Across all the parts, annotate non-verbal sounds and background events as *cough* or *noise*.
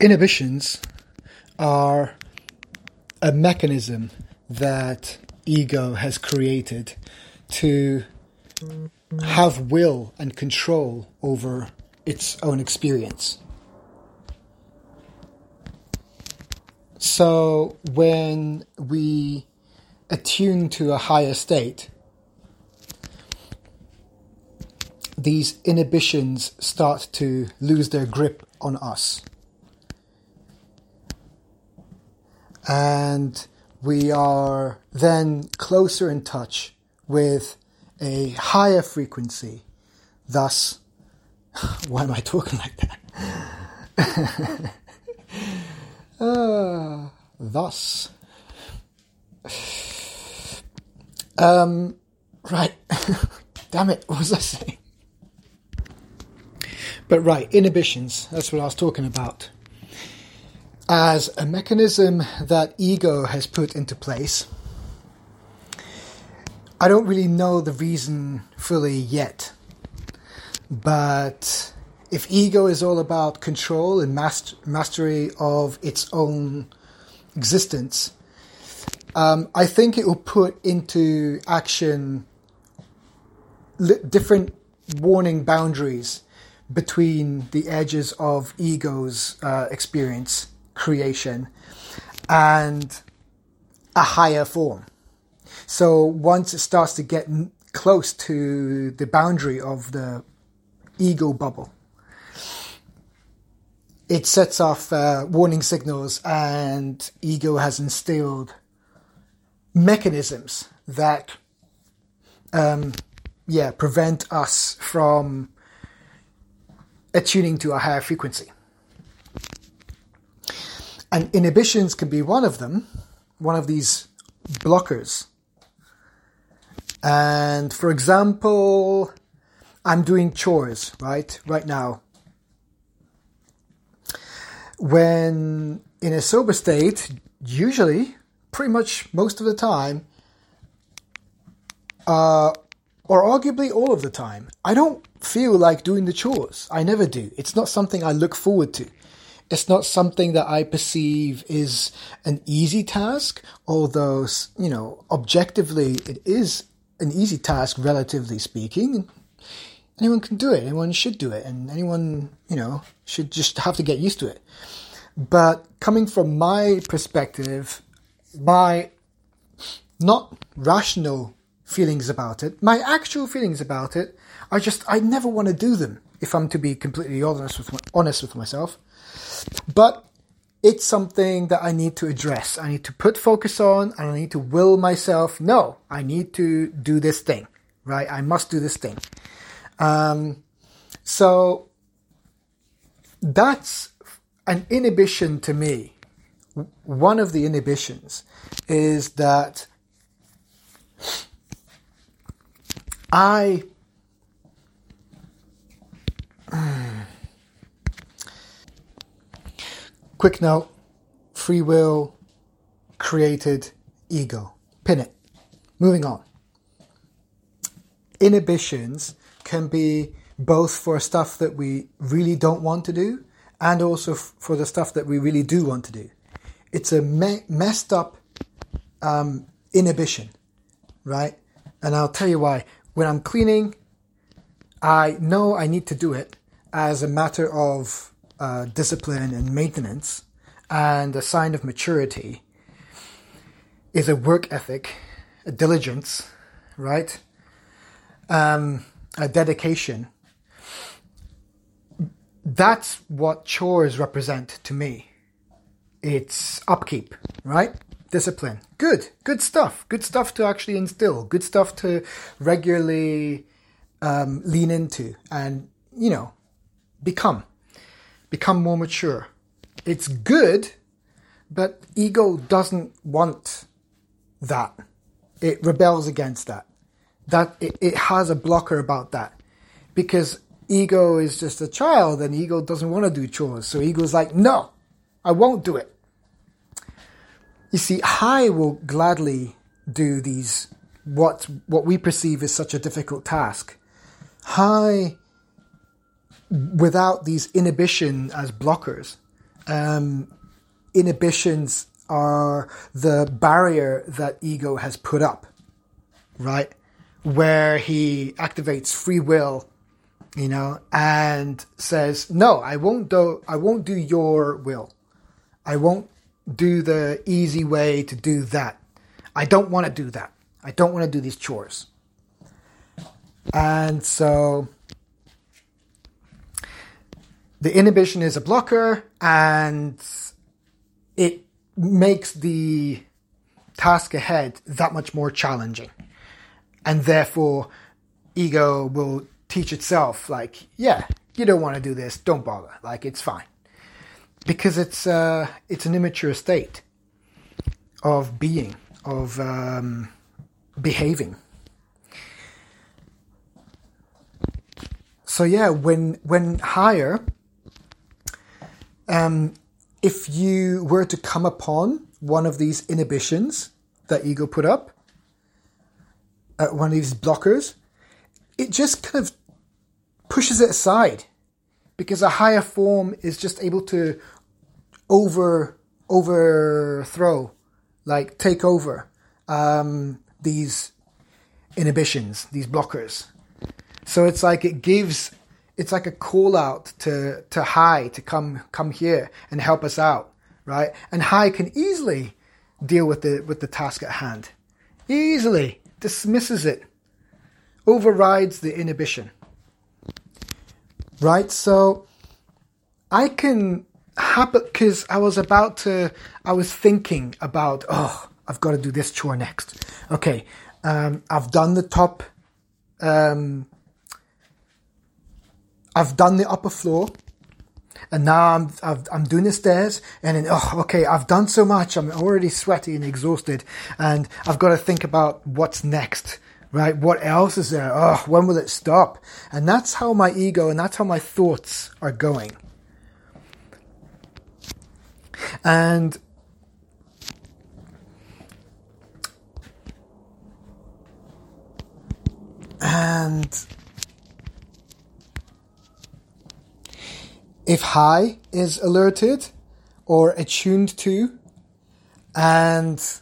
inhibitions are a mechanism that ego has created to have will and control over its own experience. So when we attune to a higher state, these inhibitions start to lose their grip on us. And we are then closer in touch with a higher frequency. Thus, *laughs* why am I talking like that? uh, *laughs* thus. Um, right. *laughs* Damn it, what was I saying? But right, inhibitions, that's what I was talking about. As a mechanism that ego has put into place, I don't really know the reason fully yet. But if ego is all about control and master- mastery of its own existence, um, I think it will put into action li- different warning boundaries between the edges of ego's uh, experience creation and a higher form. So once it starts to get close to the boundary of the ego bubble, it sets off uh, warning signals, and ego has instilled mechanisms that, um, yeah, prevent us from attuning to a higher frequency. And inhibitions can be one of them, one of these blockers. And for example, I'm doing chores, right? Right now. When in a sober state, usually, pretty much most of the time, uh, or arguably all of the time, I don't feel like doing the chores. I never do. It's not something I look forward to. It's not something that I perceive is an easy task, although, you know, objectively it is an easy task, relatively speaking. Anyone can do it. Anyone should do it. And anyone, you know, should just have to get used to it. But coming from my perspective, my not rational feelings about it, my actual feelings about it, I just, I never want to do them, if I'm to be completely honest with, honest with myself. But it's something that I need to address. I need to put focus on and I need to will myself, no, I need to do this thing, right? I must do this thing. Um, so that's an inhibition to me. One of the inhibitions is that I Quick note free will created ego. Pin it. Moving on. Inhibitions can be both for stuff that we really don't want to do and also f- for the stuff that we really do want to do. It's a me- messed up um, inhibition, right? And I'll tell you why. When I'm cleaning, I know I need to do it as a matter of uh, discipline and maintenance, and a sign of maturity is a work ethic, a diligence, right? Um, a dedication. That's what chores represent to me. It's upkeep, right? Discipline. Good, good stuff. Good stuff to actually instill. Good stuff to regularly um, lean into and, you know, become become more mature. It's good, but ego doesn't want that. It rebels against that. That it, it has a blocker about that because ego is just a child and ego doesn't want to do chores. So ego's like, no, I won't do it. You see, I will gladly do these what what we perceive as such a difficult task. I without these inhibition as blockers um, inhibitions are the barrier that ego has put up, right? Where he activates free will, you know, and says, "No, I won't do. I won't do your will. I won't do the easy way to do that. I don't want to do that. I don't want to do these chores." And so the inhibition is a blocker and it makes the task ahead that much more challenging. And therefore, ego will teach itself, like, yeah, you don't want to do this, don't bother, like, it's fine. Because it's, uh, it's an immature state of being, of um, behaving. So yeah, when when higher, um, if you were to come upon one of these inhibitions that ego put up, uh, one of these blockers, it just kind of pushes it aside because a higher form is just able to over overthrow, like take over um, these inhibitions, these blockers. So it's like it gives it's like a call out to to High to come come here and help us out, right? And High can easily deal with the with the task at hand, easily dismisses it, overrides the inhibition, right? So I can happen because I was about to, I was thinking about, oh, I've got to do this chore next. Okay, um, I've done the top. Um, I've done the upper floor, and now I'm i am doing the stairs, and then oh, okay, I've done so much. I'm already sweaty and exhausted, and I've got to think about what's next. Right? What else is there? Oh, when will it stop? And that's how my ego and that's how my thoughts are going. And and if high is alerted or attuned to, and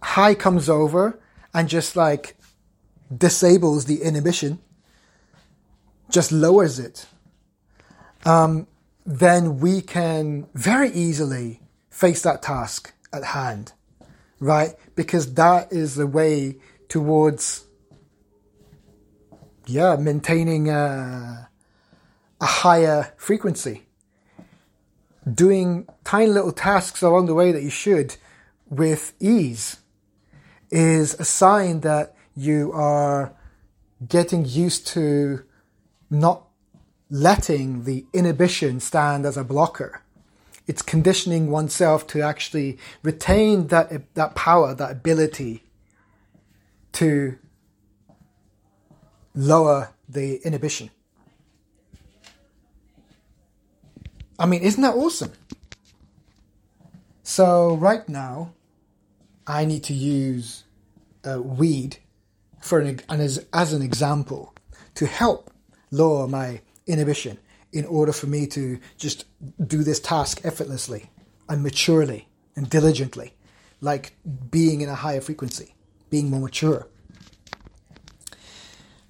high comes over and just like disables the inhibition, just lowers it, um, then we can very easily face that task at hand, right? Because that is the way towards, yeah, maintaining. Uh, a higher frequency. Doing tiny little tasks along the way that you should with ease is a sign that you are getting used to not letting the inhibition stand as a blocker. It's conditioning oneself to actually retain that, that power, that ability to lower the inhibition. I mean, isn't that awesome? So right now, I need to use uh, weed for an, as, as an example to help lower my inhibition in order for me to just do this task effortlessly and maturely and diligently, like being in a higher frequency, being more mature.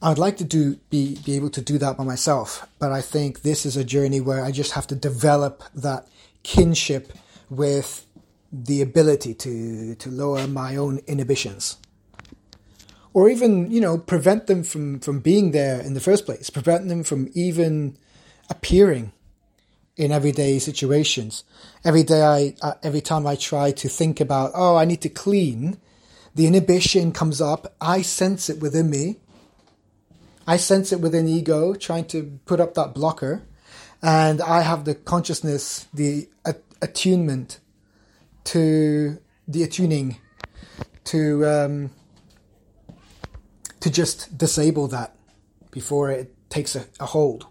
I would like to do be be able to do that by myself, but I think this is a journey where I just have to develop that kinship with the ability to to lower my own inhibitions. Or even you know prevent them from from being there in the first place. Prevent them from even appearing in everyday situations. Every day i every time i try to think about oh i need to clean the inhibition comes up. I sense it within me I sense it within ego, trying to put up that blocker, and I have the consciousness, the attunement to the attuning to um, to just disable that before it takes a, a hold.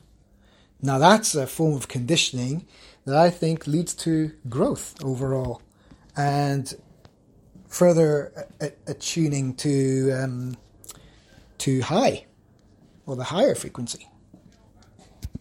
Now that's a form of conditioning that I think leads to growth overall, and further attuning to um, to high or the higher frequency.